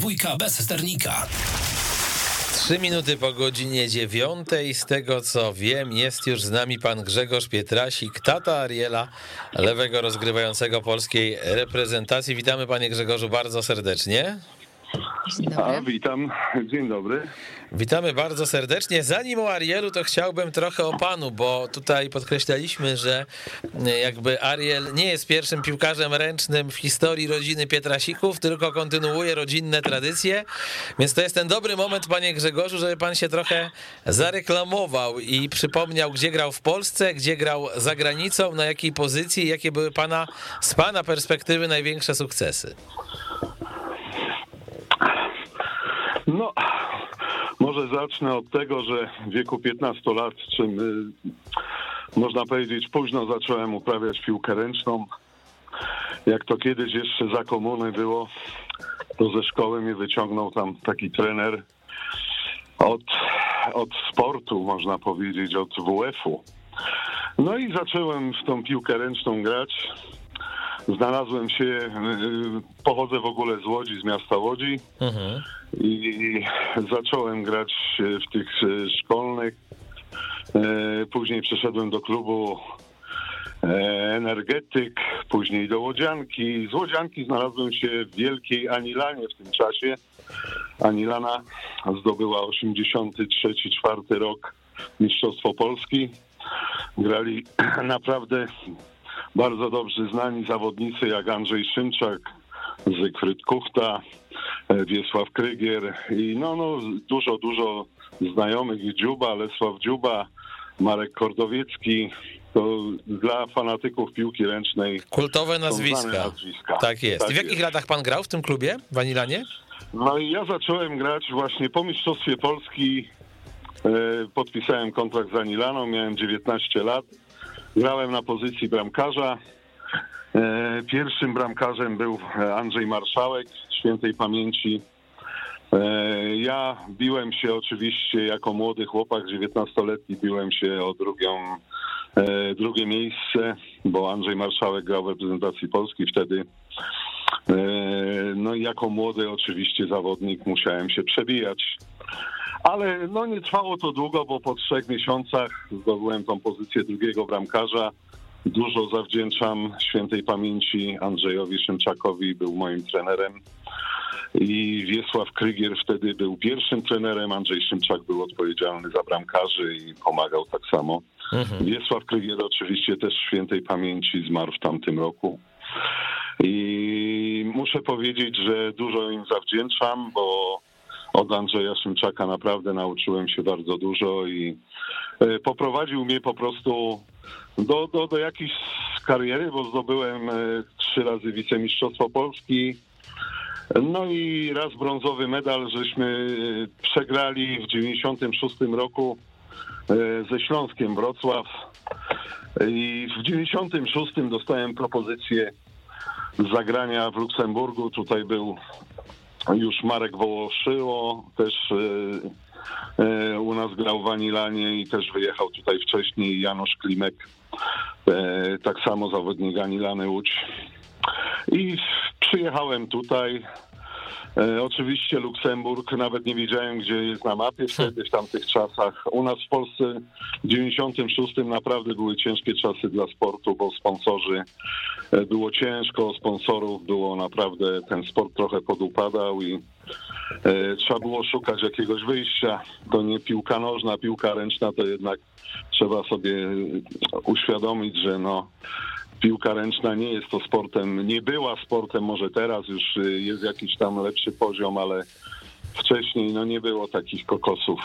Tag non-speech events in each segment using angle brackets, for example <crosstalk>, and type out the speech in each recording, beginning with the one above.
dwójka bez sternika. Trzy minuty po godzinie dziewiątej. Z tego co wiem, jest już z nami pan Grzegorz Pietrasik, tata Ariela, lewego rozgrywającego polskiej reprezentacji. Witamy panie Grzegorzu bardzo serdecznie. Dzień dobry. A, witam, dzień dobry. Witamy bardzo serdecznie. Zanim o Arielu, to chciałbym trochę o panu, bo tutaj podkreślaliśmy, że jakby Ariel nie jest pierwszym piłkarzem ręcznym w historii rodziny Pietrasików, tylko kontynuuje rodzinne tradycje. Więc to jest ten dobry moment, panie Grzegorzu, żeby pan się trochę zareklamował i przypomniał, gdzie grał w Polsce, gdzie grał za granicą, na jakiej pozycji, jakie były pana z pana perspektywy największe sukcesy. No, <sighs> może zacznę od tego, że w wieku 15 lat, czym można powiedzieć późno zacząłem uprawiać piłkę ręczną. Jak to kiedyś jeszcze za komuny było, to ze szkoły mnie wyciągnął tam taki trener od, od sportu, można powiedzieć, od WF-u. No i zacząłem w tą piłkę ręczną grać. Znalazłem się, y, pochodzę w ogóle z Łodzi, z miasta Łodzi Mhm. i zacząłem grać w tych e, szkolnych. E, Później przeszedłem do klubu e, Energetyk, później do Łodzianki. Z Łodzianki znalazłem się w Wielkiej Anilanie w tym czasie. Anilana zdobyła 83-4 rok Mistrzostwo Polski. Grali <clears throat> naprawdę bardzo dobrze znani zawodnicy jak Andrzej Szymczak, Zygfryd Kuchta, e, Wiesław Krygier i no, no dużo, dużo znajomych Dziuba, Lesław Dziuba, Marek Kordowiecki. To dla fanatyków piłki ręcznej Kultowe nazwiska. nazwiska. Tak jest. I w jakich jest. latach pan grał w tym klubie w Anilanie? No i ja zacząłem grać właśnie po Mistrzostwie Polski. E, podpisałem kontrakt z Anilaną, miałem 19 lat. Grałem na pozycji bramkarza. E, Pierwszym bramkarzem był Andrzej Marszałek, świętej pamięci. E, Ja biłem się oczywiście jako młody chłopak, 19-letni, biłem się o drugą, e, drugie miejsce, bo Andrzej Marszałek grał w reprezentacji Polski wtedy. No i jako młody oczywiście zawodnik musiałem się przebijać. Ale no nie trwało to długo, bo po trzech miesiącach zdobyłem tą pozycję drugiego bramkarza. Dużo zawdzięczam świętej pamięci Andrzejowi Szymczakowi, był moim trenerem. I Wiesław Krygier wtedy był pierwszym trenerem, Andrzej Szymczak był odpowiedzialny za bramkarzy i pomagał tak samo. Wiesław Krygier oczywiście też świętej pamięci zmarł w tamtym roku. I muszę powiedzieć, że dużo im zawdzięczam, bo od Andrzeja Szymczaka naprawdę nauczyłem się bardzo dużo i e, poprowadził mnie po prostu do, do, do jakiejś kariery, bo zdobyłem e, trzy razy wicemistrzostwo Polski. No i raz brązowy medal, żeśmy e, przegrali w 96 roku ze Śląskiem Wrocław. I w 96 dostałem propozycję zagrania w Luksemburgu. Tutaj był już Marek Wołoszyło, też e, e, u nas grał w Anilanie i też wyjechał tutaj wcześniej Janusz Klimek, e, tak samo zawodnik Anilany Łódź. I przyjechałem tutaj. E, oczywiście Luksemburg, nawet nie wiedziałem, gdzie jest na mapie wtedy, w tamtych czasach. U nas w Polsce w 96 naprawdę były ciężkie czasy dla sportu, bo sponsorzy e, było ciężko, sponsorów było naprawdę, ten sport trochę podupadał i e, trzeba było szukać jakiegoś wyjścia. To nie piłka nożna, piłka ręczna, to jednak trzeba sobie uświadomić, że no piłka ręczna nie jest to sportem, nie była sportem, może teraz już y, jest jakiś tam lepszy poziom, ale wcześniej no nie było takich kokosów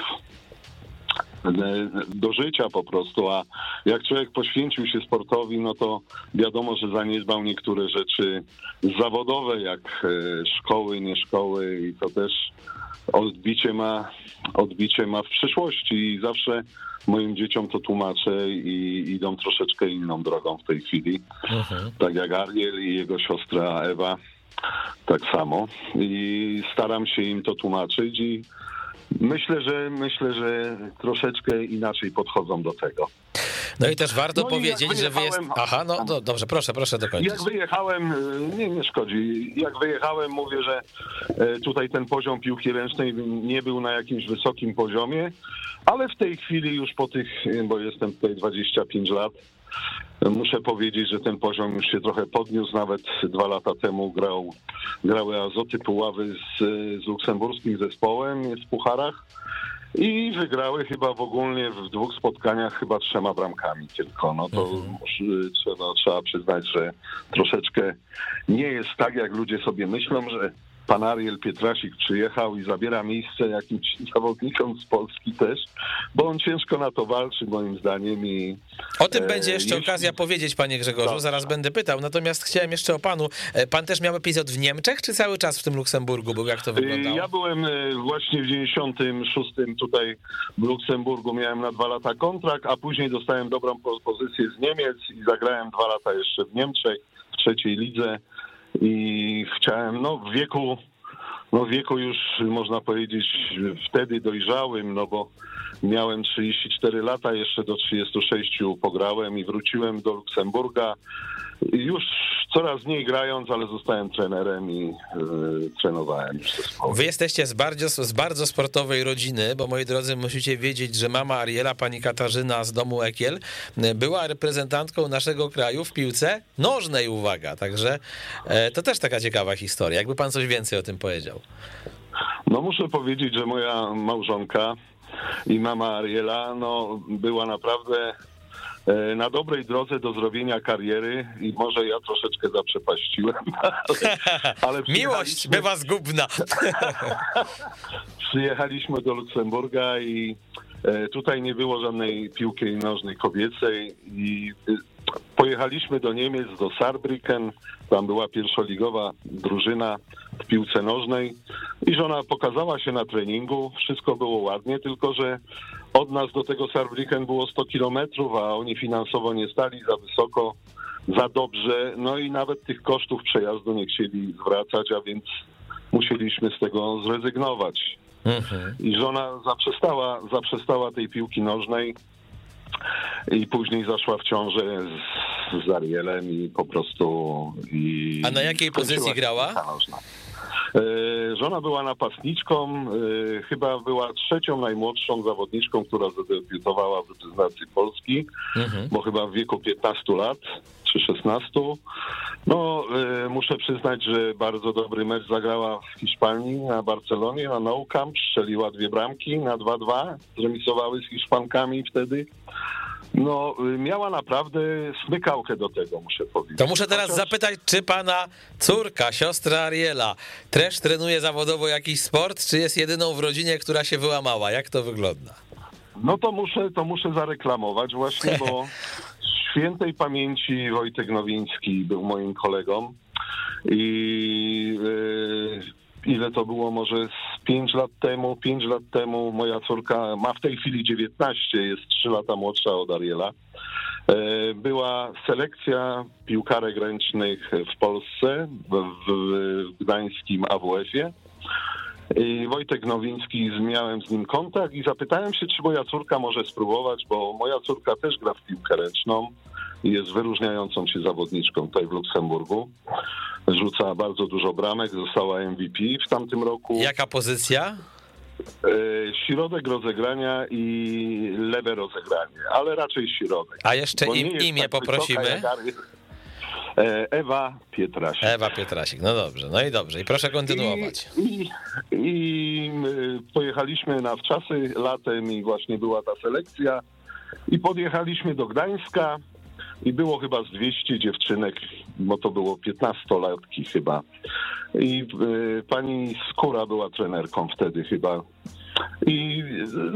e, do życia po prostu, a jak człowiek poświęcił się sportowi, no to wiadomo, że zaniedbał niektóre rzeczy zawodowe, jak e, szkoły, nie szkoły i to też odbicie ma, odbicie ma w przyszłości i zawsze moim dzieciom to tłumaczę i idą troszeczkę inną drogą w tej chwili. Tak jak Ariel i jego siostra Ewa, tak samo. I staram się im to tłumaczyć i myślę, że myślę, że troszeczkę inaczej podchodzą do tego. No i też warto No powiedzieć, że wy jest... wyjechałem- Aha, no do, dobrze, proszę, proszę dokończyć. Jak wyjechałem, y, nie, nie szkodzi, jak wyjechałem mówię, że e, tutaj ten poziom piłki ręcznej nie był na jakimś wysokim poziomie, ale w tej chwili już po tych, y, bo jestem tutaj 25 lat, y, muszę powiedzieć, że ten poziom już się trochę podniósł. Nawet dwa lata temu grał, grały Azoty Puławy z, z luksemburskim zespołem w pucharach. I wygrały chyba w ogólnie w dwóch spotkaniach chyba trzema bramkami tylko. No to już, trzeba, trzeba przyznać, że troszeczkę nie jest tak, jak ludzie sobie myślą, że pan Ariel Pietrasik przyjechał i zabiera miejsce jakimś <laughs> zawodnikom z Polski też, bo on ciężko na to walczy moim zdaniem i O tym E, będzie jeszcze jeśli- okazja powiedzieć, panie Grzegorzu, Dobrze. zaraz będę pytał. Natomiast chciałem jeszcze o panu. E, Pan też miał epizod w Niemczech, czy cały czas w tym Luksemburgu był? Jak to wyglądało? Ja byłem e, właśnie w 96 tutaj w Luksemburgu, miałem na dwa lata kontrakt, a później dostałem dobrą propozycję z Niemiec i zagrałem dwa lata jeszcze w Niemczech, w trzeciej lidze i chciałem, no w wieku, no w wieku już można powiedzieć wtedy dojrzałym, no bo miałem 34 lata, jeszcze do 36 pograłem i wróciłem do Luksemburga. Już coraz mniej grając, ale zostałem trenerem i yy, trenowałem już zespoły. Wy jesteście z bardzo, z bardzo sportowej rodziny, bo moi drodzy, musicie wiedzieć, że mama Ariela, pani Katarzyna z domu Ekiel, e, była reprezentantką naszego kraju w piłce nożnej, uwaga. Także e, to też taka ciekawa historia. Jakby pan coś więcej o tym powiedział. No muszę powiedzieć, że moja małżonka i mama Ariela no, była naprawdę na dobrej drodze do zrobienia kariery i może ja troszeczkę zaprzepaściłem, ale, <laughs> ale Miłość bywa zgubna. <laughs> Przyjechaliśmy do Luksemburga i e, tutaj nie było żadnej piłki nożnej kobiecej i y, pojechaliśmy do Niemiec, do Saarbrücken, tam była pierwszoligowa drużyna w piłce nożnej i żona pokazała się na treningu, wszystko było ładnie, tylko że od nas do tego Saarbrücken było 100 kilometrów, a oni finansowo nie stali za wysoko, za dobrze, no i nawet tych kosztów przejazdu nie chcieli zwracać, a więc musieliśmy z tego zrezygnować. Mhm. I żona zaprzestała, zaprzestała tej piłki nożnej i później zaszła w ciążę z, z Arielem i po prostu... I A na jakiej pozycji grała? piłka nożna. E, Żona była napastniczką, e, chyba była trzecią najmłodszą zawodniczką, która zadebiutowała w reprezentacji Polski, Mhm. bo chyba w wieku 15 lat czy 16. No, e, muszę przyznać, że bardzo dobry mecz zagrała w Hiszpanii, na Barcelonie, na Nou Camp, strzeliła dwie bramki na 2-2, zremisowały z Hiszpankami wtedy. No, y, miała naprawdę smykałkę do tego, muszę powiedzieć. To muszę teraz Chociaż- zapytać, czy pana córka, siostra Ariela, też trenuje zawodowo jakiś sport, czy jest jedyną w rodzinie, która się wyłamała? Jak to wygląda? No to muszę, to muszę zareklamować właśnie, bo <laughs> świętej pamięci Wojtek Nowiński był moim kolegą i e, ile to było, może z 5 lat temu, 5 lat temu moja córka ma w tej chwili 19, jest 3 lata młodsza od Ariela. E, Była selekcja piłkarek ręcznych w Polsce, w, gdańskim AWF-ie. I Wojtek Nowiński, miałem z nim kontakt i zapytałem się, czy moja córka może spróbować, bo moja córka też gra w piłkę ręczną jest wyróżniającą się zawodniczką tutaj w Luksemburgu. Rzuca bardzo dużo bramek, została MVP w tamtym roku. Jaka pozycja? E, Środek rozegrania i lewe rozegranie, ale raczej środek. A jeszcze im, imię tak poprosimy. E, Ewa Pietrasik. Ewa Pietrasik, no dobrze, no i dobrze. I proszę kontynuować. I, i, i pojechaliśmy na wczasy latem i właśnie była ta selekcja i podjechaliśmy do Gdańska i było chyba z 200 dziewczynek, bo to było 15-latki chyba. I y, pani Skóra była trenerką wtedy chyba. I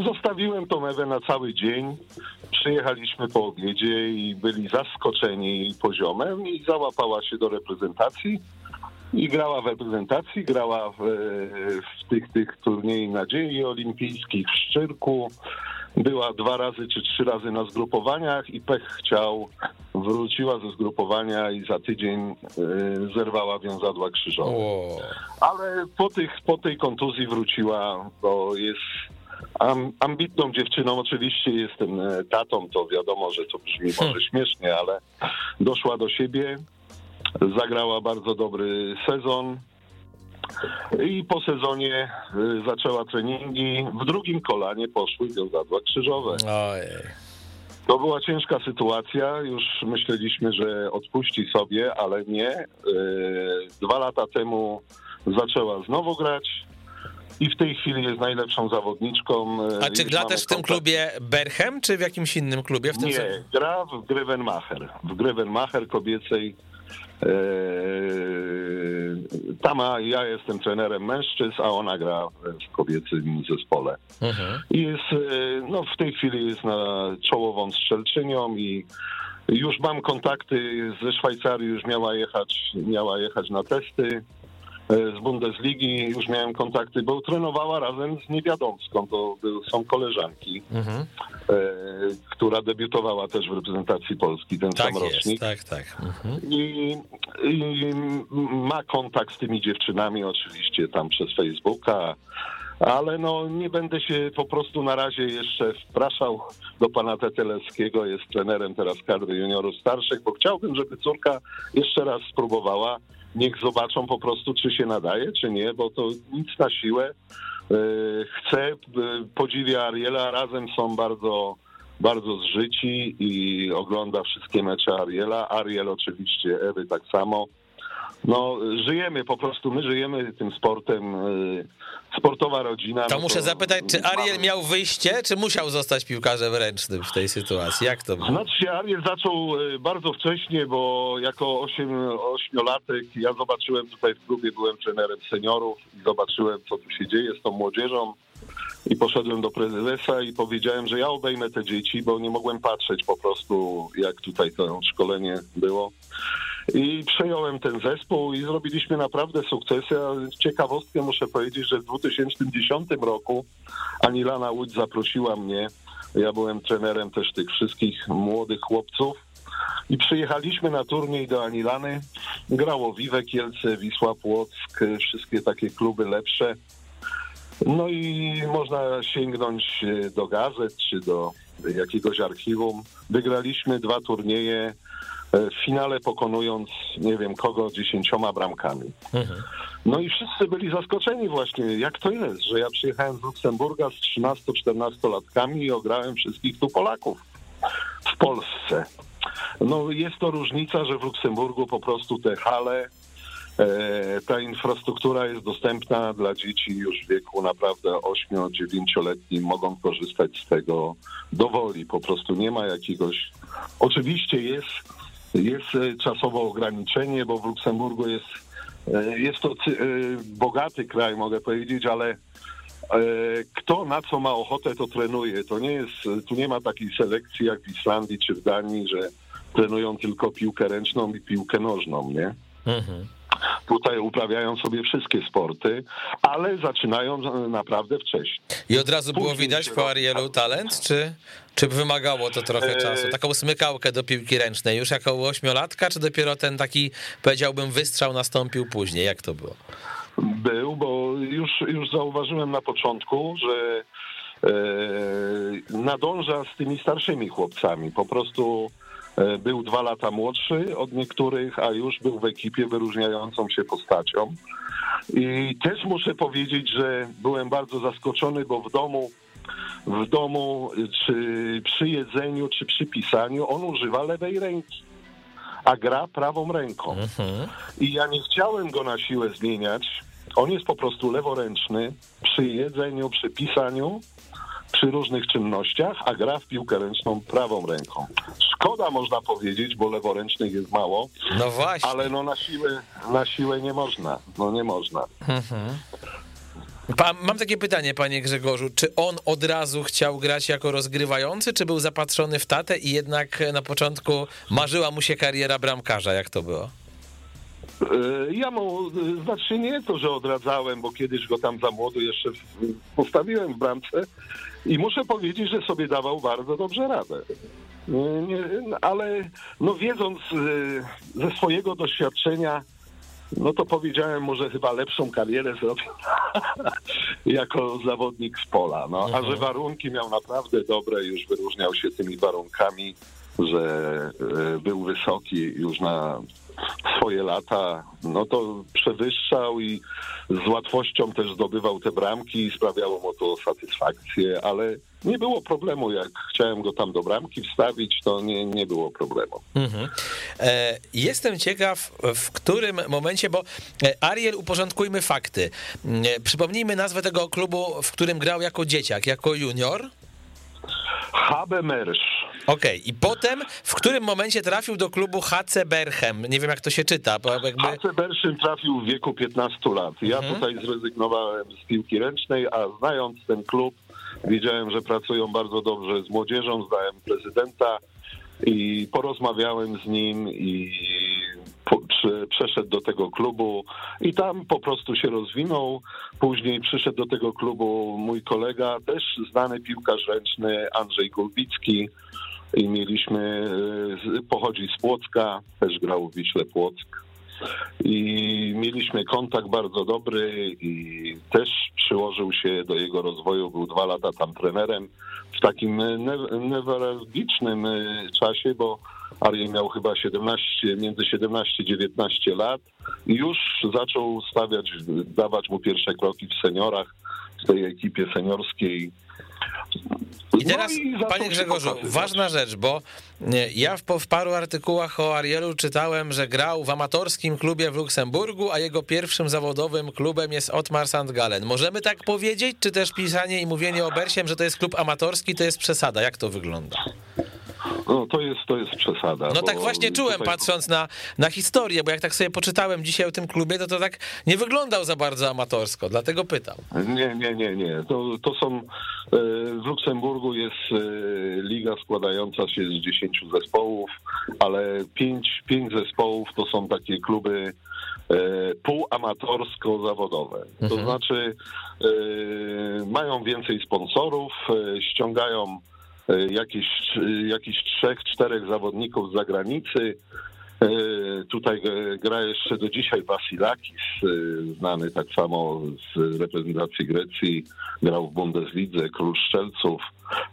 zostawiłem tą Ewę na cały dzień. Przyjechaliśmy po obiedzie i byli zaskoczeni poziomem i załapała się do reprezentacji i grała w reprezentacji, grała w, w tych, tych turniej nadziei olimpijskich w Szczyrku. Była dwa razy czy trzy razy na zgrupowaniach i pech chciał. Wróciła ze zgrupowania i za tydzień e, zerwała wiązadła krzyżowe. O, Ale po, tych, po tej kontuzji wróciła, bo jest ambitną dziewczyną. Oczywiście jestem e, tatą, to wiadomo, że to brzmi może hmm. śmiesznie, ale doszła do siebie, zagrała bardzo dobry sezon. I po sezonie e, zaczęła treningi. W drugim kolanie poszły wiozadła krzyżowe. Ojej. To była ciężka sytuacja. Już myśleliśmy, że odpuści sobie, ale nie. E, dwa lata temu zaczęła znowu grać i w tej chwili jest najlepszą zawodniczką. E, A czy gra też w tym klubie Berchem, czy w jakimś innym klubie? W tym Nie, gra w Grevenmacher. W Grevenmacher kobiecej. Eee, tam ja jestem trenerem mężczyzn, a ona gra w kobiecym zespole. Mhm. I jest, e, no w tej chwili jest na czołową strzelczynią i już mam kontakty ze Szwajcarii, już miała jechać, miała jechać na testy. E, z Bundesligi już miałem kontakty, bo trenowała razem z Niewiadomską, to są koleżanki, mhm. e, która debiutowała też w reprezentacji Polski, ten tak sam jest, rocznik. Tak, tak. Mhm. I, I ma kontakt z tymi dziewczynami oczywiście tam przez Facebooka, ale no nie będę się po prostu na razie jeszcze wpraszał do pana Tetelewskiego, jest trenerem teraz kadry juniorów starszych, bo chciałbym, żeby córka jeszcze raz spróbowała niech zobaczą po prostu, czy się nadaje, czy nie, bo to nic na siłę. E, chcę, e, podziwia Ariela, razem są bardzo, bardzo zżyci i ogląda wszystkie mecze Ariela. Ariel oczywiście, Ewy tak samo. No, żyjemy po prostu, my żyjemy tym sportem, y, sportowa rodzina. To no muszę to zapytać, czy Ariel miał wyjście, czy musiał zostać piłkarzem ręcznym w tej sytuacji? Jak to było? Znaczy się, Ariel zaczął y, bardzo wcześnie, bo jako 8, ośmiolatek ja zobaczyłem tutaj w klubie, byłem trenerem seniorów i zobaczyłem, co tu się dzieje z tą młodzieżą. I poszedłem do prezesa i powiedziałem, że ja obejmę te dzieci, bo nie mogłem patrzeć po prostu, jak tutaj to szkolenie było. I przejąłem ten zespół i zrobiliśmy naprawdę sukcesy. A ciekawostkę muszę powiedzieć, że w 2010 roku Anilana Łódź zaprosiła mnie. Ja byłem trenerem też tych wszystkich młodych chłopców. I przyjechaliśmy na turniej do Anilany. Grało Wiwe Kielce, Wisła Płock, wszystkie takie kluby lepsze. No i można sięgnąć do gazet czy do jakiegoś archiwum. Wygraliśmy dwa turnieje E, w finale pokonując nie wiem kogo dziesięcioma bramkami. Mhm. No i wszyscy byli zaskoczeni właśnie, jak to jest, że ja przyjechałem z Luksemburga z 13-14 latkami i ograłem wszystkich tu Polaków w Polsce. No jest to różnica, że w Luksemburgu po prostu te hale, e, ta infrastruktura jest dostępna dla dzieci już w wieku naprawdę 8-9-letnim, mogą korzystać z tego dowoli. Po prostu nie ma jakiegoś. Oczywiście jest jest e, czasowe ograniczenie, bo w Luksemburgu jest, e, jest to e, bogaty kraj, mogę powiedzieć, ale kto na co ma ochotę, to trenuje. To nie jest, tu nie ma takiej selekcji jak w Islandii czy w Danii, że trenują tylko piłkę ręczną i piłkę nożną, nie? Mhm. Tutaj uprawiają sobie wszystkie sporty, ale zaczynają naprawdę wcześniej. I od razu było widać po Arielu talent, czy, czy wymagało to trochę e, czasu? Taką smykałkę do piłki ręcznej już jako ośmiolatka, czy dopiero ten taki, powiedziałbym, wystrzał nastąpił później? Jak to było? Był, bo już, już zauważyłem na początku, że e, nadąża z tymi starszymi chłopcami. Po prostu E, był dwa lata młodszy od niektórych, a już był w ekipie wyróżniającą się postacią. I też muszę powiedzieć, że byłem bardzo zaskoczony, bo w domu, w domu, czy przy jedzeniu, czy przy pisaniu, on używa lewej ręki, a gra prawą ręką. Mhm. I ja nie chciałem go na siłę zmieniać. On jest po prostu leworęczny przy jedzeniu, przy pisaniu przy różnych czynnościach, a gra w piłkę ręczną prawą ręką. Szkoda można powiedzieć, bo leworęcznych jest mało. No właśnie. Ale no na siłę, na siłę nie można. No nie można. Mhm. Mam takie pytanie, panie Grzegorzu. Czy on od razu chciał grać jako rozgrywający, czy był zapatrzony w tatę i jednak na początku marzyła mu się kariera bramkarza? Jak to było? E, ja mu, znaczy nie to, że odradzałem, bo kiedyś go tam za młodu jeszcze postawiłem w bramce i muszę powiedzieć, że sobie dawał bardzo dobrze radę. Ale no wiedząc e, ze swojego doświadczenia, no to powiedziałem, może chyba lepszą karierę zrobił <laughs> jako zawodnik z pola. No, a że Mhm. warunki miał naprawdę dobre, już wyróżniał się tymi warunkami, że e, był wysoki już na swoje lata, no to przewyższał i z łatwością też zdobywał te bramki i sprawiało mu to satysfakcję, ale nie było problemu, jak chciałem go tam do bramki wstawić, to nie, nie było problemu. Mhm. E, Jestem ciekaw, w którym momencie, bo e, Ariel, uporządkujmy fakty. E, Przypomnijmy nazwę tego klubu, w którym grał jako dzieciak, jako junior. Habemersz. Okej, i potem w którym momencie trafił do klubu HC Berchem? Nie wiem, jak to się czyta, bo jakby... HC Berszyn trafił w wieku 15 lat. Ja Mhm. tutaj zrezygnowałem z piłki ręcznej, a znając ten klub, wiedziałem, że pracują bardzo dobrze z młodzieżą, znałem prezydenta i porozmawiałem z nim i przeszedł do tego klubu i tam po prostu się rozwinął. Później przyszedł do tego klubu mój kolega, też znany piłkarz ręczny Andrzej Gulbicki i mieliśmy, e, pochodzi z Płocka, też grał w Wiśle Płock i mieliśmy kontakt bardzo dobry i też przyłożył się do jego rozwoju, był dwa lata tam trenerem w takim ne- newralgicznym e, czasie, bo Ariel miał chyba 17, między 17 a 19 lat i już zaczął stawiać, dawać mu pierwsze kroki w seniorach, w tej ekipie seniorskiej. I teraz, No zaczął panie Grzegorzu, ważna rzecz, bo ja w, w paru artykułach o Arielu czytałem, że grał w amatorskim klubie w Luksemburgu, a jego pierwszym zawodowym klubem jest Otmar St. Gallen. Możemy tak powiedzieć, czy też pisanie i mówienie o Bersiem, że to jest klub amatorski, to jest przesada? Jak to wygląda? No to jest, to jest przesada. No tak właśnie czułem, tutaj- patrząc na, na historię, bo jak tak sobie poczytałem dzisiaj o tym klubie, to to tak nie wyglądał za bardzo amatorsko, dlatego pytam. Nie, nie, nie, nie. To, to są. e, W Luksemburgu jest e, liga składająca się z 10 zespołów, ale 5, pięć zespołów to są takie kluby e, półamatorsko-zawodowe. To Mhm. znaczy mają więcej sponsorów, ściągają e, jakieś, jakiś trzech, czterech zawodników z zagranicy. E, Tutaj e, gra jeszcze do dzisiaj Vasilakis, e, znany tak samo z reprezentacji Grecji, grał w Bundeslidze, król strzelców,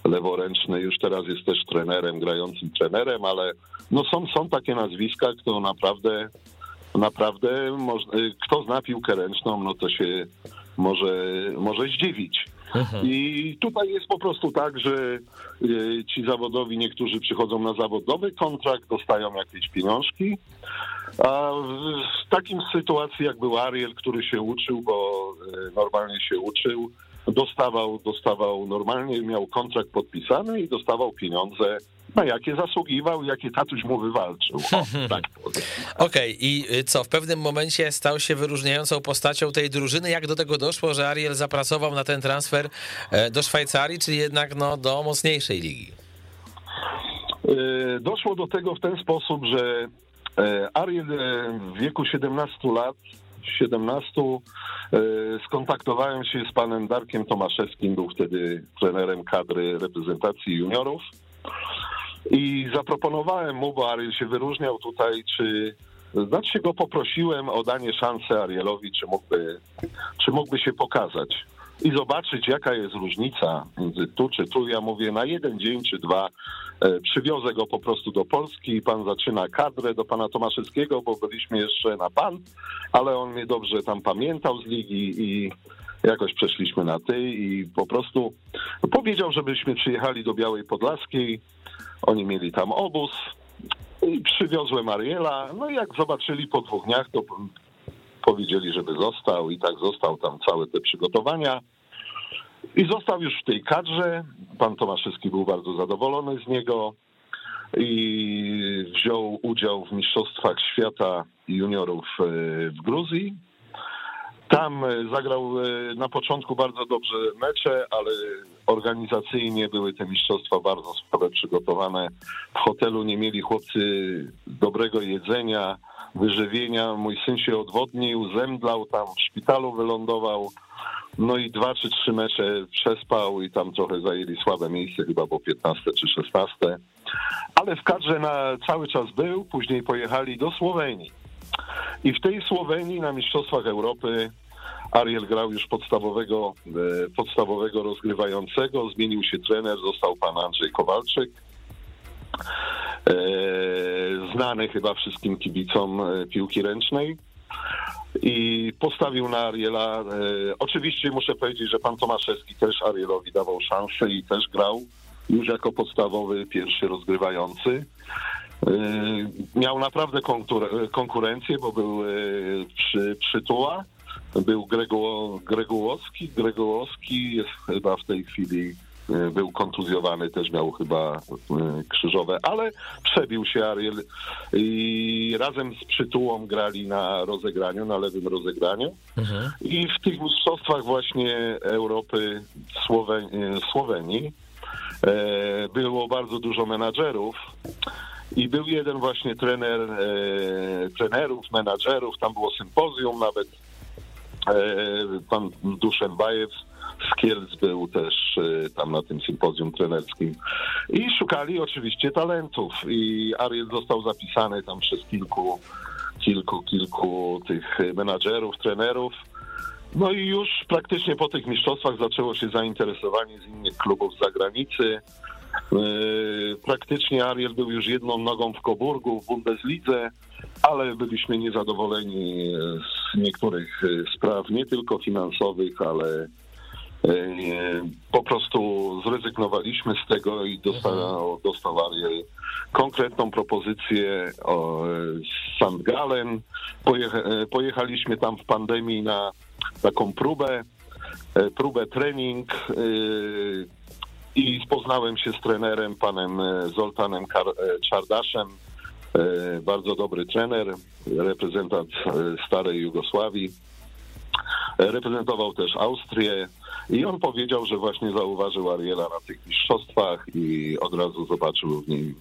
leworęczny, już teraz jest też trenerem, grającym trenerem, ale no są, są takie nazwiska, kto naprawdę, naprawdę, e, kto zna piłkę ręczną, no to się może, może zdziwić. I tutaj jest po prostu tak, że e, ci zawodowi niektórzy przychodzą na zawodowy kontrakt, dostają jakieś pieniążki, a w w takim sytuacji jak był Ariel, który się uczył, bo e, normalnie się uczył, dostawał, dostawał normalnie, miał kontrakt podpisany i dostawał pieniądze, na jakie zasługiwał, jakie tatuś mu wywalczył. <laughs> Tak. Okej, i y, co, w pewnym momencie stał się wyróżniającą postacią tej drużyny. Jak do tego doszło, że Ariel zapracował na ten transfer e, do Szwajcarii, czyli jednak no, do mocniejszej ligi? E, Doszło do tego w ten sposób, że e, Ariel w wieku 17 lat, 17, e, skontaktowałem się z panem Darkiem Tomaszewskim, był wtedy trenerem kadry reprezentacji juniorów i zaproponowałem mu, bo Ariel się wyróżniał tutaj, czy znaczy go poprosiłem o danie szansy Arielowi, czy mógłby, czy mógłby się pokazać i zobaczyć, jaka jest różnica między tu czy tu. Ja mówię, na jeden dzień czy dwa e, przywiozę go po prostu do Polski i pan zaczyna kadrę do pana Tomaszewskiego, bo byliśmy jeszcze na pan, ale on mnie dobrze tam pamiętał z ligi i jakoś przeszliśmy na ty i po prostu powiedział, żebyśmy przyjechali do Białej Podlaskiej. Oni mieli tam obóz i przywiozłem Ariela. No i jak zobaczyli po dwóch dniach, to powiedzieli, żeby został i tak został tam całe te przygotowania. I został już w tej kadrze. Pan Tomaszewski był bardzo zadowolony z niego i wziął udział w Mistrzostwach Świata Juniorów e, w Gruzji. Tam e, zagrał e, na początku bardzo dobrze mecze, ale organizacyjnie były te mistrzostwa bardzo słabe przygotowane. W hotelu nie mieli chłopcy dobrego jedzenia, wyżywienia. Mój syn się odwodnił, zemdlał tam, w szpitalu wylądował. No i dwa czy trzy mecze przespał i tam trochę zajęli słabe miejsce, chyba po 15 czy 16. Ale w kadrze na cały czas był, później pojechali do Słowenii. I w tej Słowenii na Mistrzostwach Europy Ariel grał już podstawowego, podstawowego rozgrywającego, zmienił się trener, został pan Andrzej Kowalczyk. Znany chyba wszystkim kibicom piłki ręcznej i postawił na Ariela. Oczywiście muszę powiedzieć, że pan Tomaszewski też Arielowi dawał szansę i też grał już jako podstawowy pierwszy rozgrywający. Y, miał naprawdę konkurencję, bo był y, przy, przytuła, był Gregu, Gregułowski. Gregułowski jest chyba w tej chwili y, był kontuzjowany, też miał chyba krzyżowe, ale przebił się Ariel i razem z przytułą grali na rozegraniu, na lewym rozegraniu. Mhm. I w tych mistrzostwach właśnie Europy Słowenii, Słowenii było bardzo dużo menadżerów i był jeden właśnie trener, e, trenerów, menadżerów, tam było sympozjum nawet, e, pan Duszenbajew z Kielc był też e, tam na tym sympozjum trenerskim i szukali oczywiście talentów i Ariel został zapisany tam przez kilku, kilku, kilku tych menadżerów, trenerów. No i już praktycznie po tych mistrzostwach zaczęło się zainteresowanie z innych klubów z zagranicy. E, praktycznie Ariel był już jedną nogą w Coburgu, w Bundeslidze, ale byliśmy niezadowoleni z niektórych e, spraw, nie tylko finansowych, ale e, po prostu zrezygnowaliśmy z tego i dostał, dostał Ariel konkretną propozycję z St. Gallen. Pojechaliśmy tam w pandemii na taką próbę, próbę trening i poznałem się z trenerem, panem e, Zoltanem e, Czardaszem. E, bardzo dobry trener, reprezentant starej Jugosławii. Reprezentował też Austrię i on powiedział, że właśnie zauważył Ariela na tych mistrzostwach i od razu zobaczył w nim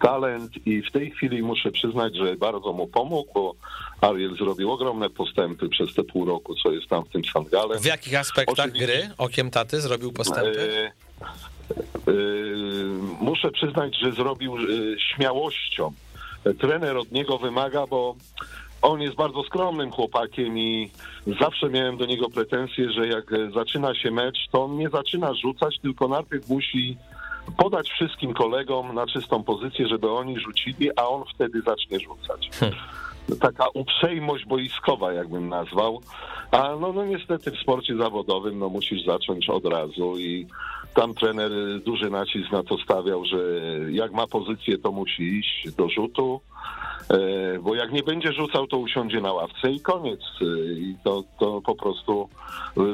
talent i w tej chwili muszę przyznać, że bardzo mu pomógł, bo Ariel zrobił ogromne postępy przez te pół roku, co jest tam w tym Sangale. W jakich aspektach Oczywiście, gry okiem taty zrobił postępy? Yy, muszę przyznać, że zrobił yy, śmiałością. Trener od niego wymaga, bo on jest bardzo skromnym chłopakiem i zawsze miałem do niego pretensje, że jak zaczyna się mecz, to on nie zaczyna rzucać, tylko najpierw musi podać wszystkim kolegom na czystą pozycję, żeby oni rzucili, a on wtedy zacznie rzucać. Hmm. Taka uprzejmość boiskowa, jakbym nazwał. A no, no niestety w sporcie zawodowym no musisz zacząć od razu i tam trener duży nacisk na to stawiał, że jak ma pozycję, to musi iść do rzutu, e, bo jak nie będzie rzucał, to usiądzie na ławce i koniec. E, I to, to po prostu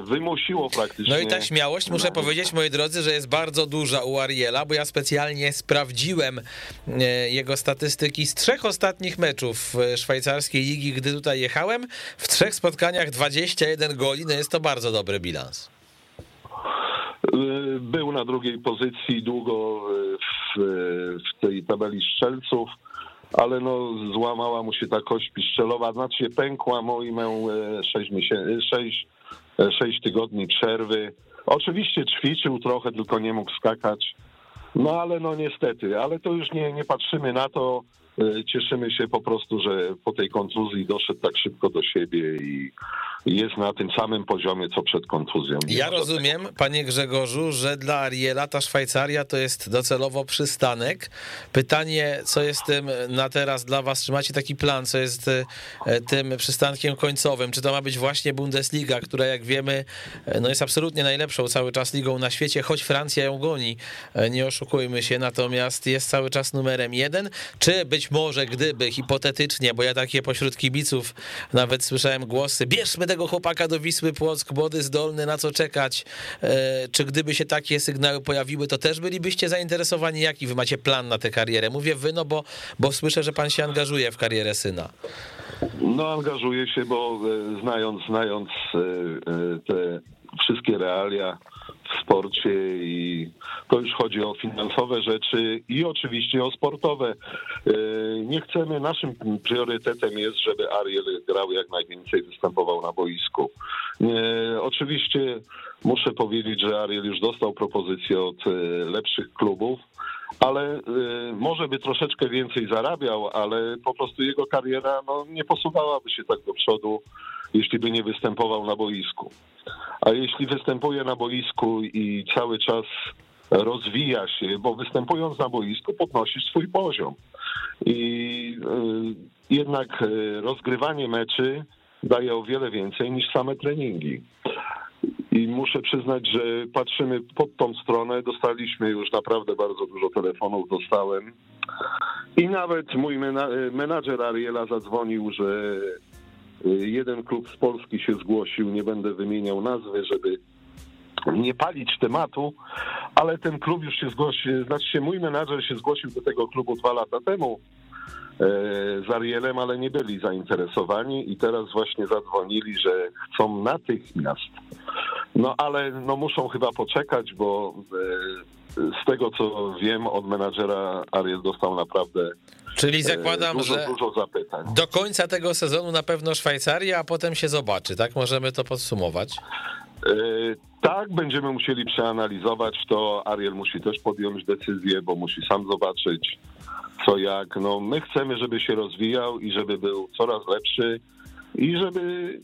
wymusiło praktycznie. No i ta śmiałość, muszę powiedzieć, moi drodzy, że jest bardzo duża u Ariela, bo ja specjalnie sprawdziłem e, jego statystyki z trzech ostatnich meczów szwajcarskiej ligi, gdy tutaj jechałem. W trzech spotkaniach 21 goli, no jest to bardzo dobry bilans. Był na drugiej pozycji długo w, w tej tabeli strzelców, ale no złamała mu się ta kość piszczelowa, znaczy pękła miał 6, miesięcy, 6, 6 tygodni przerwy. Oczywiście ćwiczył trochę, tylko nie mógł skakać. No ale no niestety, ale to już nie, nie patrzymy na to. E, cieszymy się po prostu, że po tej kontuzji doszedł tak szybko do siebie i jest na tym samym poziomie, co przed kontuzją. Ja rozumiem, panie Grzegorzu, że dla Ariela ta Szwajcaria to jest docelowo przystanek. Pytanie, co jest tym na teraz dla was? Czy macie taki plan, co jest e, tym przystankiem końcowym? Czy to ma być właśnie Bundesliga, która jak wiemy, e, no jest absolutnie najlepszą cały czas ligą na świecie, choć Francja ją goni, nie oszukujmy się, natomiast jest cały czas numerem jeden. Czy być może, gdyby hipotetycznie, bo ja takie pośród kibiców nawet słyszałem głosy, bierzmy tego chłopaka do Wisły Płock, młody, zdolny, na co czekać? E, czy gdyby się takie sygnały pojawiły, to też bylibyście zainteresowani? Jaki wy macie plan na tę karierę? Mówię wy, no bo, bo słyszę, że pan się angażuje w karierę syna. No angażuję się, bo e, znając, znając e, te wszystkie realia w sporcie i to już chodzi o finansowe rzeczy i oczywiście o sportowe. E, nie chcemy, naszym priorytetem jest, żeby Ariel grał jak najwięcej, występował na boisku. Oczywiście muszę powiedzieć, że Ariel już dostał propozycję od e, lepszych klubów, ale może by troszeczkę więcej zarabiał, ale po prostu jego kariera no, nie posuwałaby się tak do przodu, jeśli by nie występował na boisku. A jeśli występuje na boisku i cały czas rozwija się, bo występując na boisku podnosisz swój poziom. I y, jednak y, rozgrywanie meczy daje o wiele więcej niż same treningi. I muszę przyznać, że patrzymy pod tą stronę. Dostaliśmy już naprawdę bardzo dużo telefonów, dostałem. I nawet mój menadżer Ariela zadzwonił, że y, jeden klub z Polski się zgłosił, nie będę wymieniał nazwy, żeby nie palić tematu, ale ten klub już się zgłosił, znaczy mój menadżer się zgłosił do tego klubu dwa lata temu e, z Arielem, ale nie byli zainteresowani i teraz właśnie zadzwonili, że chcą natychmiast. No ale no muszą chyba poczekać, bo e, z tego co wiem od menadżera Ariel dostał naprawdę Czyli e, zakładam, dużo, że dużo zapytań. do końca tego sezonu na pewno Szwajcaria, a potem się zobaczy, tak? Możemy to podsumować. Tak, będziemy musieli przeanalizować to. Ariel musi też podjąć decyzję, bo musi sam zobaczyć co jak. No, my chcemy, żeby się rozwijał i żeby był coraz lepszy i żeby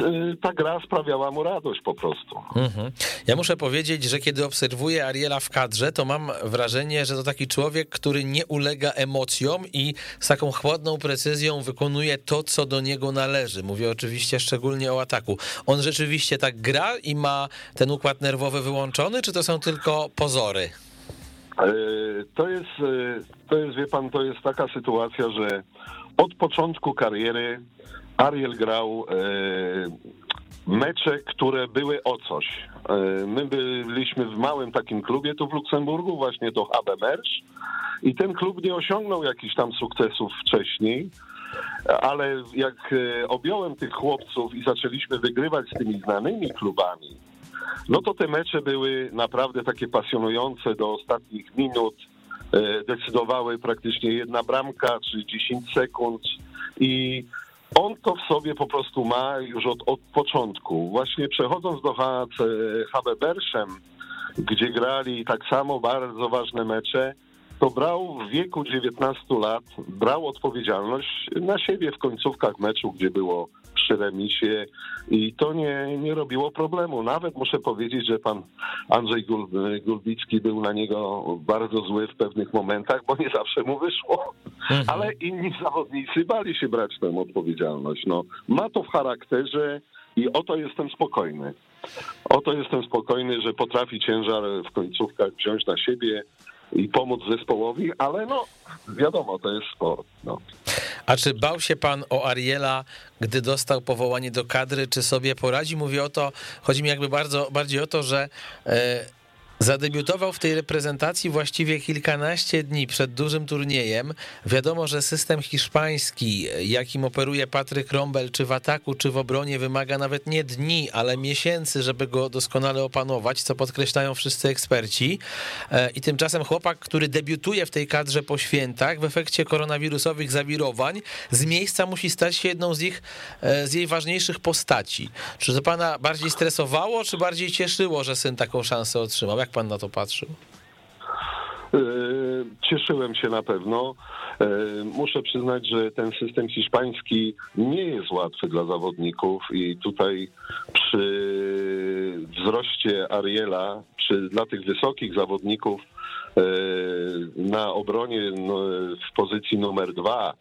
e, e, ta gra sprawiała mu radość po prostu. Mhm. Ja muszę powiedzieć, że kiedy obserwuję Ariela w kadrze, to mam wrażenie, że to taki człowiek, który nie ulega emocjom i z taką chłodną precyzją wykonuje to, co do niego należy. Mówię oczywiście szczególnie o ataku. On rzeczywiście tak gra i ma ten układ nerwowy wyłączony, czy to są tylko pozory? E, to jest, to jest, wie pan, to jest taka sytuacja, że od początku kariery Ariel grał e, mecze, które były o coś. E, my byliśmy w małym takim klubie tu w Luksemburgu, właśnie to HB Merch. I ten klub nie osiągnął jakichś tam sukcesów wcześniej, ale jak e, objąłem tych chłopców i zaczęliśmy wygrywać z tymi znanymi klubami, no to te mecze były naprawdę takie pasjonujące. Do ostatnich minut, decydowały praktycznie jedna bramka czy 10 sekund. I on to w sobie po prostu ma już od, od początku. Właśnie przechodząc do HB Berszem, gdzie grali tak samo bardzo ważne mecze, to brał w wieku 19 lat, brał odpowiedzialność na siebie w końcówkach meczu, gdzie było przy remisie i to nie, nie robiło problemu. Nawet muszę powiedzieć, że pan Andrzej Gul, Gulbicki był na niego bardzo zły w pewnych momentach, bo nie zawsze mu wyszło. Mhm. Ale inni zawodnicy bali się brać tę odpowiedzialność. No, ma to w charakterze i o to jestem spokojny. O to jestem spokojny, że potrafi ciężar w końcówkach wziąć na siebie i pomóc zespołowi, ale no wiadomo, to jest sport. No. A czy bał się pan o Ariela, gdy dostał powołanie do kadry, czy sobie poradzi? Mówię o to, chodzi mi jakby bardzo bardziej o to, że e, Zadebiutował w tej reprezentacji właściwie kilkanaście dni przed dużym turniejem. Wiadomo, że system hiszpański, jakim operuje Patryk Rombel, czy w ataku, czy w obronie, wymaga nawet nie dni, ale miesięcy, żeby go doskonale opanować, co podkreślają wszyscy eksperci. E, I tymczasem chłopak, który debiutuje w tej kadrze po świętach, w efekcie koronawirusowych zawirowań, z miejsca musi stać się jedną z ich, e, z jej ważniejszych postaci. Czy to pana bardziej stresowało, czy bardziej cieszyło, że syn taką szansę otrzymał? Jak pan na to patrzył? E, cieszyłem się na pewno. E, muszę przyznać, że ten system hiszpański nie jest łatwy dla zawodników i tutaj przy wzroście Ariela, przy, dla tych wysokich zawodników e, na obronie no, w pozycji numer dwa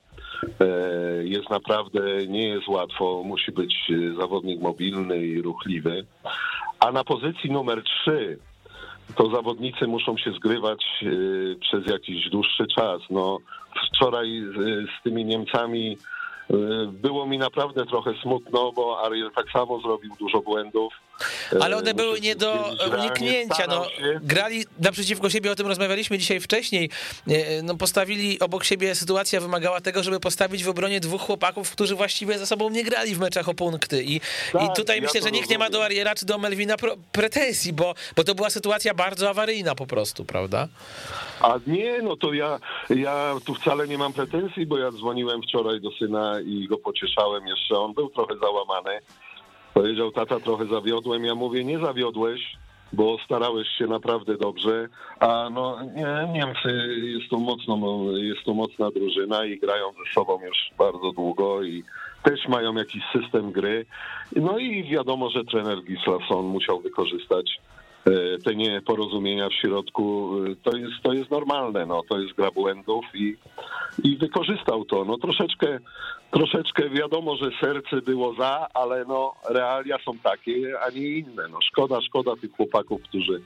jest naprawdę, nie jest łatwo, musi być zawodnik mobilny i ruchliwy. A na pozycji numer trzy to zawodnicy muszą się zgrywać y, przez jakiś dłuższy czas. No, wczoraj z, z tymi Niemcami było mi naprawdę trochę smutno, bo Ariel tak samo zrobił dużo błędów. Ale one były nie do uniknięcia. No, grali naprzeciwko siebie, o tym rozmawialiśmy dzisiaj wcześniej. No, postawili obok siebie, sytuacja wymagała tego, żeby postawić w obronie dwóch chłopaków, którzy właściwie ze sobą nie grali w meczach o punkty. I, tak, i tutaj ja myślę, że nikt nie ma do Ariera czy do Melvina pretensji, bo, bo to była sytuacja bardzo awaryjna po prostu, prawda? A nie, no to ja, ja tu wcale nie mam pretensji, bo ja dzwoniłem wczoraj do syna i go pocieszałem jeszcze. On był trochę załamany Powiedział, tata, trochę zawiodłem. Ja mówię, nie zawiodłeś. bo starałeś się naprawdę dobrze, a no nie, Niemcy jest to, mocno, jest to mocna drużyna i grają ze sobą już bardzo długo i też mają jakiś system gry. No i wiadomo, że trener Gislason musiał wykorzystać te nieporozumienia w środku, e, to jest, to jest normalne, no, to jest gra błędów i, i wykorzystał to. No troszeczkę, troszeczkę wiadomo, że serce było za, ale no realia są takie, a nie inne. No szkoda, szkoda tych chłopaków, którzy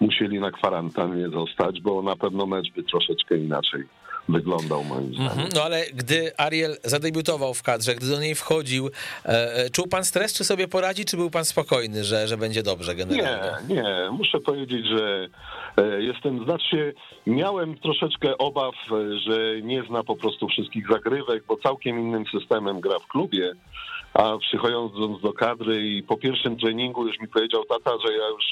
musieli na kwarantannie zostać, bo na pewno mecz by troszeczkę inaczej wyglądał moim zdaniem. Mhm, no ale gdy Ariel zadebiutował w kadrze, gdy do niej wchodził, e, e, czuł pan stres, czy sobie poradzi, czy był pan spokojny, że, że będzie dobrze generalnie? Nie, nie. Muszę powiedzieć, że e, jestem, znaczy miałem troszeczkę obaw, że nie zna po prostu wszystkich zagrywek, bo całkiem innym systemem gra w klubie, a przychodząc do kadry i po pierwszym treningu już mi powiedział tata, że ja już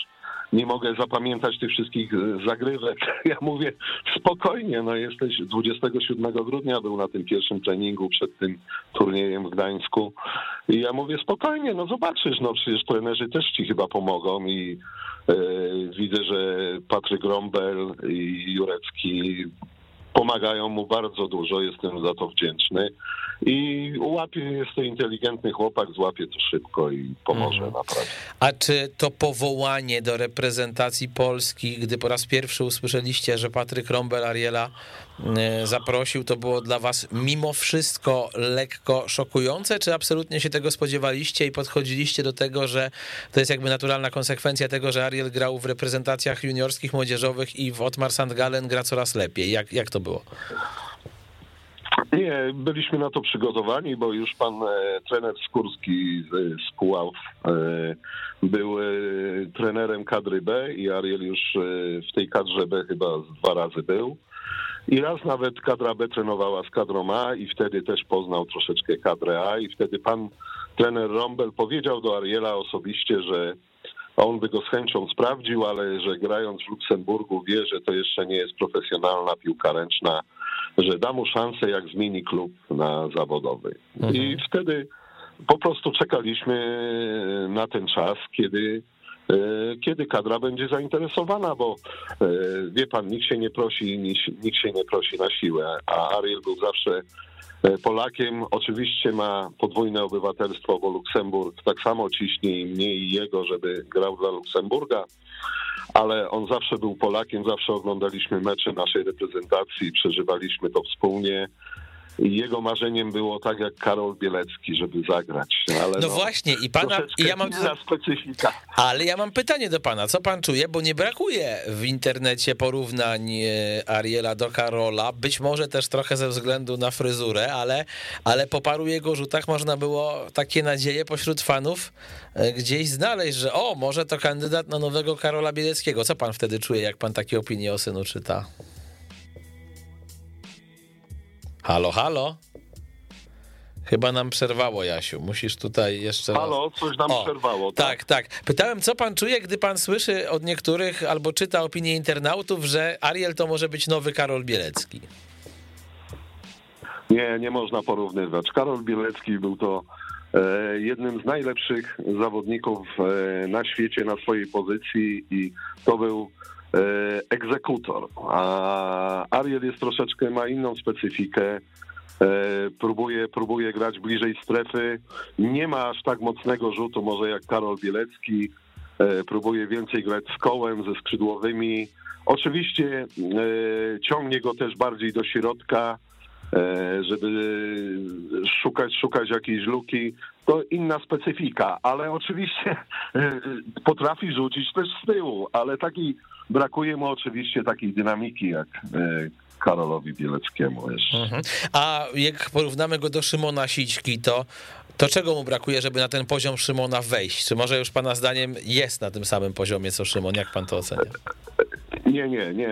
nie mogę zapamiętać tych wszystkich e, zagrywek. <laughs> Ja mówię, spokojnie, no jesteś 27 grudnia był na tym pierwszym treningu przed tym turniejem w Gdańsku i ja mówię, spokojnie, no zobaczysz, no przecież trenerzy też ci chyba pomogą i e, widzę, że Patryk Rombel i Jurecki pomagają mu bardzo dużo, jestem za to wdzięczny. I łapie, jest to inteligentny chłopak, złapie to szybko i pomoże mm. naprawdę. A czy to powołanie do reprezentacji Polski, gdy po raz pierwszy usłyszeliście, że Patryk Rombel Ariela zaprosił, to było dla was mimo wszystko lekko szokujące, czy absolutnie się tego spodziewaliście i podchodziliście do tego, że to jest jakby naturalna konsekwencja tego, że Ariel grał w reprezentacjach juniorskich, młodzieżowych i w Otmar St. Gallen gra coraz lepiej. Jak, jak to było? Nie, byliśmy na to przygotowani, bo już pan e, trener Skórski z, z e, był e, trenerem kadry B i Ariel już e, w tej kadrze B chyba dwa razy był. I raz nawet kadra B trenowała z kadrą A i wtedy też poznał troszeczkę kadrę A i wtedy pan trener Rombel powiedział do Ariela osobiście, że on by go z chęcią sprawdził, ale że grając w Luksemburgu wie, że to jeszcze nie jest profesjonalna piłka ręczna, że da mu szansę, jak zmieni klub na zawodowy. Mhm. I wtedy po prostu czekaliśmy na ten czas, kiedy kiedy kadra będzie zainteresowana, bo e, wie pan, nikt się nie prosi, nikt się nie prosi na siłę, a Ariel był zawsze e, Polakiem. Oczywiście ma podwójne obywatelstwo, bo Luksemburg tak samo ciśnie i mnie i jego, żeby grał dla Luksemburga ale on zawsze był Polakiem, zawsze oglądaliśmy mecze naszej reprezentacji, przeżywaliśmy to wspólnie. Jego marzeniem było tak jak Karol Bielecki, żeby zagrać. Ale no, no właśnie, i pana. I ja mam specyfika. Ale ja mam pytanie do pana. Co pan czuje? Bo nie brakuje w internecie porównań e, Ariela do Karola. Być może też trochę ze względu na fryzurę, ale, ale po paru jego rzutach można było takie nadzieje pośród fanów e, gdzieś znaleźć, że o, może to kandydat na nowego Karola Bieleckiego. Co pan wtedy czuje, jak pan takie opinie o synu czyta? Halo, halo? Chyba nam przerwało, Jasiu. Musisz tutaj jeszcze. Halo, coś nam o, przerwało. Tak? tak, tak. Pytałem, co pan czuje, gdy pan słyszy od niektórych albo czyta opinie internautów, że Ariel to może być nowy Karol Bielecki. Nie, nie można porównywać. Karol Bielecki był to e, jednym z najlepszych zawodników e, na świecie na swojej pozycji i to był egzekutor. A Ariel jest troszeczkę, ma inną specyfikę. E, próbuje, próbuje grać bliżej strefy. Nie ma aż tak mocnego rzutu, może jak Karol Bielecki. E, próbuje więcej grać z kołem, ze skrzydłowymi. Oczywiście ciągnie go też bardziej do środka, żeby szukać, szukać jakiejś luki. To inna specyfika, ale oczywiście potrafi rzucić też z tyłu, ale taki Brakuje mu oczywiście takiej dynamiki jak e, Karolowi Bieleckiemu jeszcze. Mhm. A jak porównamy go do Szymona Sićki, to, to czego mu brakuje, żeby na ten poziom Szymona wejść? Czy może już pana zdaniem jest na tym samym poziomie co Szymon? Jak pan to ocenia? Nie, nie, nie.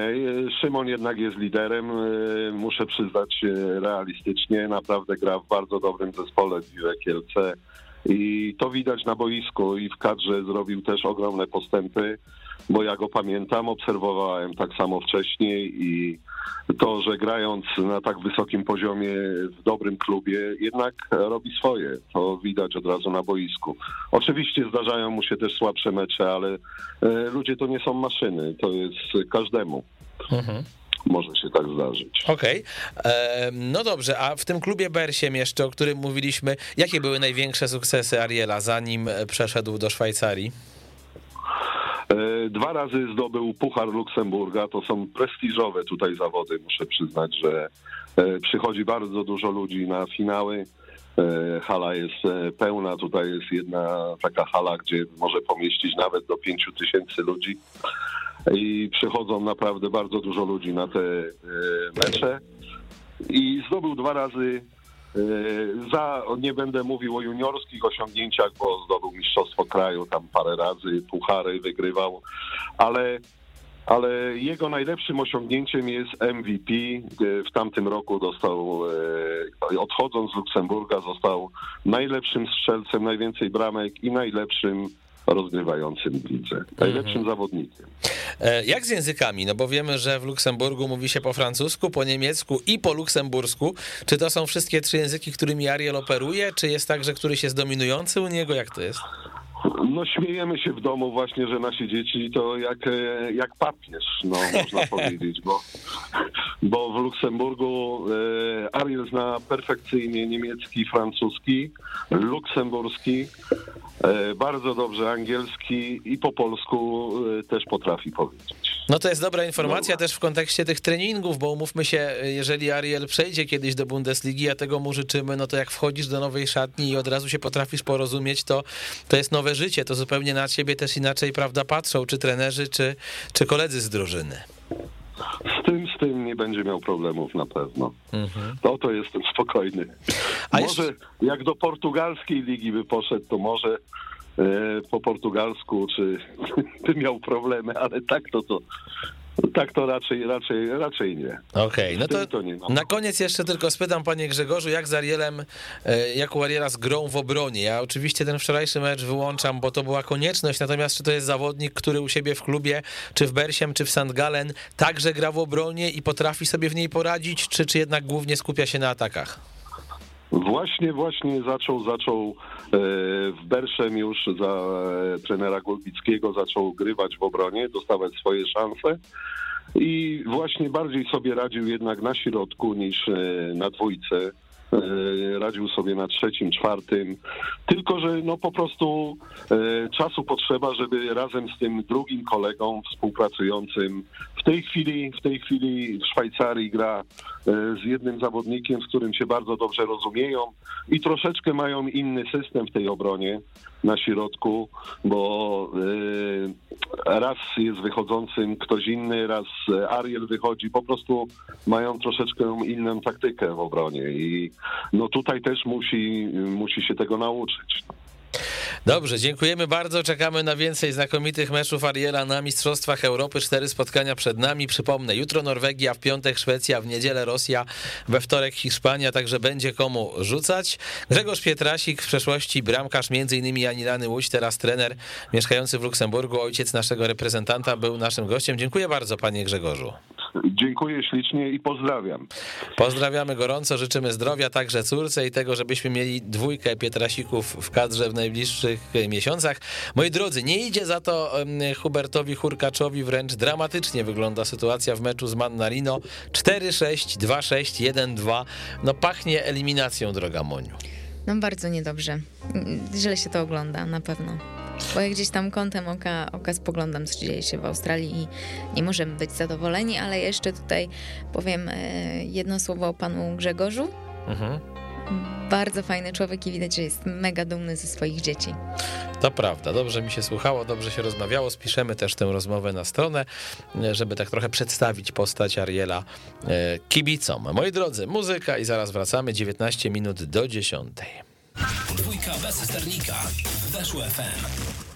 Szymon jednak jest liderem. E, muszę przyznać realistycznie. Naprawdę gra w bardzo dobrym zespole w Kielce. I to widać na boisku i w kadrze zrobił też ogromne postępy, bo ja go pamiętam, obserwowałem tak samo wcześniej i to, że grając na tak wysokim poziomie w dobrym klubie, jednak robi swoje. To widać od razu na boisku. Oczywiście zdarzają mu się też słabsze mecze, ale e, ludzie to nie są maszyny. To jest każdemu. Mhm może się tak zdarzyć. Okej. Okay. No dobrze, a w tym klubie Bersiem jeszcze, o którym mówiliśmy, jakie były największe sukcesy Ariela, zanim przeszedł do Szwajcarii? E, dwa razy zdobył Puchar Luksemburga. To są prestiżowe tutaj zawody. Muszę przyznać, że e, przychodzi bardzo dużo ludzi na finały. E, hala jest pełna. Tutaj jest jedna taka hala, gdzie może pomieścić nawet do pięciu tysięcy ludzi. I przychodzą naprawdę bardzo dużo ludzi na te mecze. I zdobył dwa razy za, nie będę mówił o juniorskich osiągnięciach, bo zdobył Mistrzostwo Kraju tam parę razy, puchary wygrywał, ale ale jego najlepszym osiągnięciem jest MVP. W tamtym roku dostał, e, odchodząc z Luksemburga, został najlepszym strzelcem, najwięcej bramek i najlepszym rozgrywającym w lidze, najlepszym mhm. zawodnikiem. E, jak z językami? No bo wiemy, że w Luksemburgu mówi się po francusku, po niemiecku i po luksembursku. Czy to są wszystkie trzy języki, którymi Ariel operuje, czy jest tak, że któryś jest dominujący u niego? Jak to jest? No śmiejemy się w domu właśnie, że nasi dzieci to jak, e, jak papież, no można <laughs> powiedzieć, bo, bo w Luksemburgu e, Ariel zna perfekcyjnie niemiecki, francuski, luksemburski, e, bardzo dobrze angielski i po polsku też potrafi powiedzieć. No to jest dobra informacja no. też w kontekście tych treningów, bo umówmy się, jeżeli Ariel przejdzie kiedyś do Bundesligi, a tego mu życzymy, no to jak wchodzisz do nowej szatni i od razu się potrafisz porozumieć, to, to jest nowe życie, to zupełnie na ciebie też inaczej, prawda, patrzą, czy trenerzy, czy, czy koledzy z drużyny. Z tym, z tym nie będzie miał problemów na pewno. Mhm. To to jestem spokojny. A może jeszcze... jak do portugalskiej ligi by poszedł, to może e, po portugalsku, czy <laughs> by miał problemy, ale tak to to tak to raczej, raczej, raczej nie. Okej, okay, no to, to na koniec jeszcze tylko spytam panie Grzegorzu, jak z Arielem, e, jak u Ariela z grą w obronie? Ja oczywiście ten wczorajszy mecz wyłączam, bo to była konieczność, natomiast czy to jest zawodnik, który u siebie w klubie, czy w Bersiem, czy w St. Gallen także gra w obronie i potrafi sobie w niej poradzić, czy, czy jednak głównie skupia się na atakach? Właśnie, właśnie zaczął, zaczął e, w Berszem już za e, trenera Golbickiego, zaczął grywać w obronie, dostawać swoje szanse i właśnie bardziej sobie radził jednak na środku niż e, na dwójce. E, radził sobie na trzecim, czwartym, tylko że no po prostu e, czasu potrzeba, żeby razem z tym drugim kolegą współpracującym w tej chwili, w tej chwili w Szwajcarii gra e, z jednym zawodnikiem, z którym się bardzo dobrze rozumieją i troszeczkę mają inny system w tej obronie na środku, bo raz jest wychodzącym ktoś inny, raz Ariel wychodzi, po prostu mają troszeczkę inną taktykę w obronie i no tutaj też musi, musi się tego nauczyć. Dobrze, dziękujemy bardzo. Czekamy na więcej znakomitych meczów Ariela na Mistrzostwach Europy. Cztery spotkania przed nami. Przypomnę, jutro Norwegia, w piątek Szwecja, w niedzielę Rosja, we wtorek Hiszpania, także będzie komu rzucać. Grzegorz Pietrasik, w przeszłości bramkarz m.in. Janilany Łódź, teraz trener mieszkający w Luksemburgu, ojciec naszego reprezentanta, był naszym gościem. Dziękuję bardzo, panie Grzegorzu. Dziękuję ślicznie i pozdrawiam. Pozdrawiamy gorąco, życzymy zdrowia także córce i tego, żebyśmy mieli dwójkę Pietrasików w kadrze w najbliższych miesiącach. Moi drodzy, nie idzie za to Hubertowi Hurkaczowi, wręcz dramatycznie wygląda sytuacja w meczu z Mannarino. 4-6, 2-6, 1-2. No pachnie eliminacją, droga Moniu. No bardzo niedobrze. Źle się to ogląda, na pewno. Bo ja gdzieś tam kątem oka, oka spoglądam, co dzieje się w Australii i nie możemy być zadowoleni, ale jeszcze tutaj powiem e, jedno słowo o panu Grzegorzu. Mhm. Bardzo fajny człowiek i widać, że jest mega dumny ze swoich dzieci. To prawda, dobrze mi się słuchało, dobrze się rozmawiało. Spiszemy też tę rozmowę na stronę, żeby tak trochę przedstawić postać Ariela e, kibicom. Moi drodzy, muzyka i zaraz wracamy, 19 minut do 10. Dwójka bez sternika. Weszło FM.